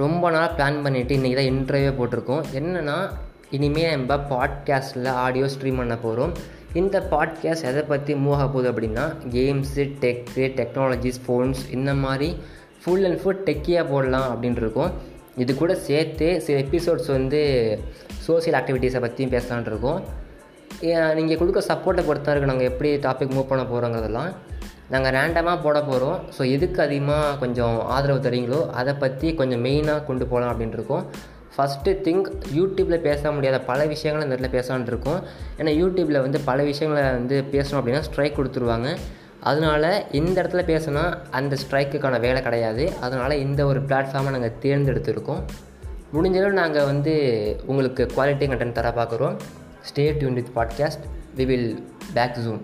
ரொம்ப நாள் பிளான் பண்ணிவிட்டு இன்றைக்கி தான் இன்டர்வியூ போட்டிருக்கோம். என்னென்னா இனிமேல் நம்ம பாட்காஸ்ட்டில் ஆடியோ ஸ்ட்ரீம் பண்ண போகிறோம் இந்த பாட்காஸ்ட் எதை பற்றி மூவ் ஆக போகுது அப்படின்னா கேம்ஸு டெக்கு டெக்னாலஜிஸ் ஃபோன்ஸ் இந்த மாதிரி ஃபுல் அண்ட் ஃபுல் டெக்கியாக போடலாம் அப்படின்ட்டு இருக்கோம். இது கூட சேர்த்து சில எபிசோட்ஸ் வந்து சோசியல் ஆக்டிவிட்டீஸை பற்றியும் பேசலான் இருக்கோம். நீங்கள் கொடுக்க சப்போர்ட்டை பொறுத்தா இருக்குது நாங்கள் எப்படி டாபிக் மூவ் பண்ண போகிறோங்கிறதெல்லாம் நாங்கள் ரேண்டமாக போட போகிறோம் ஸோ எதுக்கு அதிகமாக கொஞ்சம் ஆதரவு தரீங்களோ அதை பற்றி கொஞ்சம் மெயினாக கொண்டு போகலாம் அப்படின்ட்டுருக்கோம் ஃபஸ்ட்டு திங்க் யூடியூப்பில் பேச முடியாத பல விஷயங்களை இந்த இடத்துல பேசலான் இருக்கோம். ஏன்னா யூடியூப்பில் வந்து பல விஷயங்களை வந்து பேசணும் அப்படின்னா ஸ்ட்ரைக் கொடுத்துருவாங்க. அதனால் இந்த இடத்துல பேசினா அந்த ஸ்ட்ரைக்குக்கான வேலை கிடையாது. அதனால் இந்த ஒரு பிளாட்ஃபார்மை நாங்கள் தேர்ந்தெடுத்திருக்கோம். முடிஞ்சளவு நாங்கள் வந்து உங்களுக்கு குவாலிட்டி கண்டென்ட் தர பார்க்குறோம் stay tune with podcast we will back soon